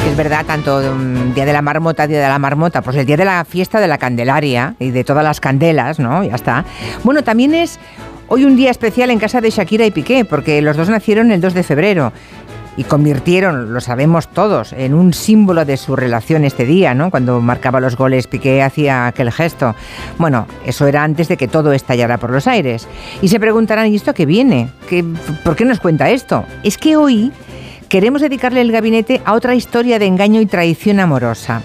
que es verdad, tanto um, Día de la Marmota, Día de la Marmota, pues el Día de la Fiesta de la Candelaria y de todas las candelas, ¿no? Ya está. Bueno, también es hoy un día especial en casa de Shakira y Piqué, porque los dos nacieron el 2 de febrero y convirtieron, lo sabemos todos, en un símbolo de su relación este día, ¿no? Cuando marcaba los goles, Piqué hacía aquel gesto. Bueno, eso era antes de que todo estallara por los aires. Y se preguntarán, ¿y esto qué viene? ¿Qué, ¿Por qué nos cuenta esto? Es que hoy queremos dedicarle el gabinete a otra historia de engaño y traición amorosa.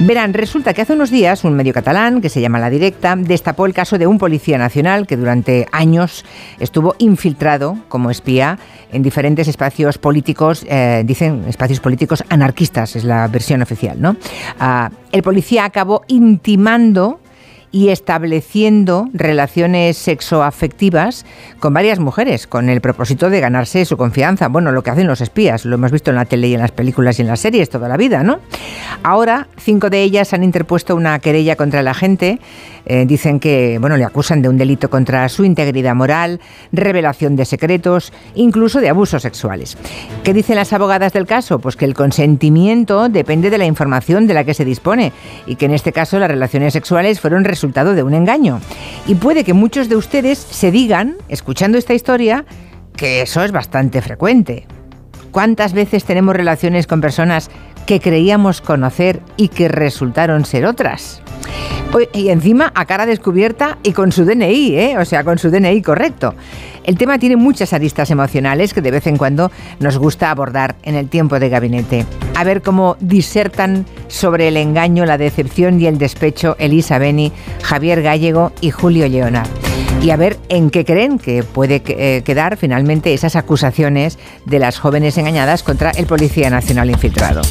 Verán, resulta que hace unos días un medio catalán, que se llama La Directa, destapó el caso de un policía nacional que durante años estuvo infiltrado como espía en diferentes espacios políticos, eh, dicen espacios políticos anarquistas, es la versión oficial, ¿no? Ah, el policía acabó intimando y estableciendo relaciones sexoafectivas con varias mujeres, con el propósito de ganarse su confianza. Bueno, lo que hacen los espías, lo hemos visto en la tele y en las películas y en las series toda la vida, ¿no? Ahora, cinco de ellas han interpuesto una querella contra la gente. Eh, dicen que, bueno, le acusan de un delito contra su integridad moral, revelación de secretos, incluso de abusos sexuales. ¿Qué dicen las abogadas del caso? Pues que el consentimiento depende de la información de la que se dispone y que en este caso las relaciones sexuales fueron resultado de un engaño. Y puede que muchos de ustedes se digan, escuchando esta historia, que eso es bastante frecuente. ¿Cuántas veces tenemos relaciones con personas que creíamos conocer y que resultaron ser otras? Y encima a cara descubierta y con su DNI, ¿eh? o sea, con su DNI correcto. El tema tiene muchas aristas emocionales que de vez en cuando nos gusta abordar en el tiempo de gabinete. A ver cómo disertan sobre el engaño, la decepción y el despecho Elisa Beni, Javier Gallego y Julio Leonard. Y a ver en qué creen que puede eh, quedar finalmente esas acusaciones de las jóvenes engañadas contra el Policía Nacional infiltrado.